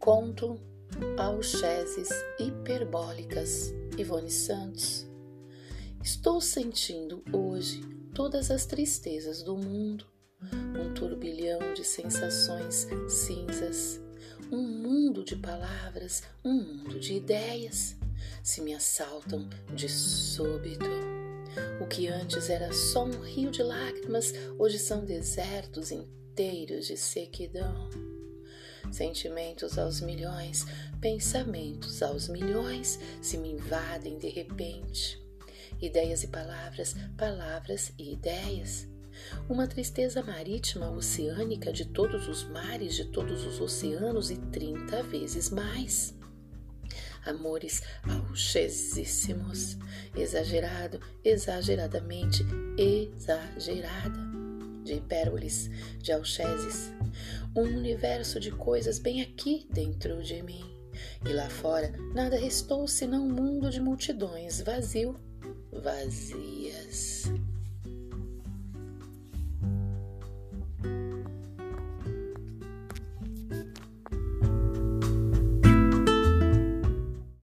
Conto Alcheses Hiperbólicas Ivone Santos Estou sentindo hoje todas as tristezas do mundo, um turbilhão de sensações cinzas, um mundo de palavras, um mundo de ideias se me assaltam de súbito. O que antes era só um rio de lágrimas, hoje são desertos inteiros de sequidão. Sentimentos aos milhões, pensamentos aos milhões se me invadem de repente. Ideias e palavras, palavras e ideias. Uma tristeza marítima oceânica de todos os mares, de todos os oceanos e trinta vezes mais amores alchesíssimos, exagerado, exageradamente exagerada, de hipérboles, de alcheses, um universo de coisas bem aqui dentro de mim. E lá fora nada restou senão um mundo de multidões vazio, vazias.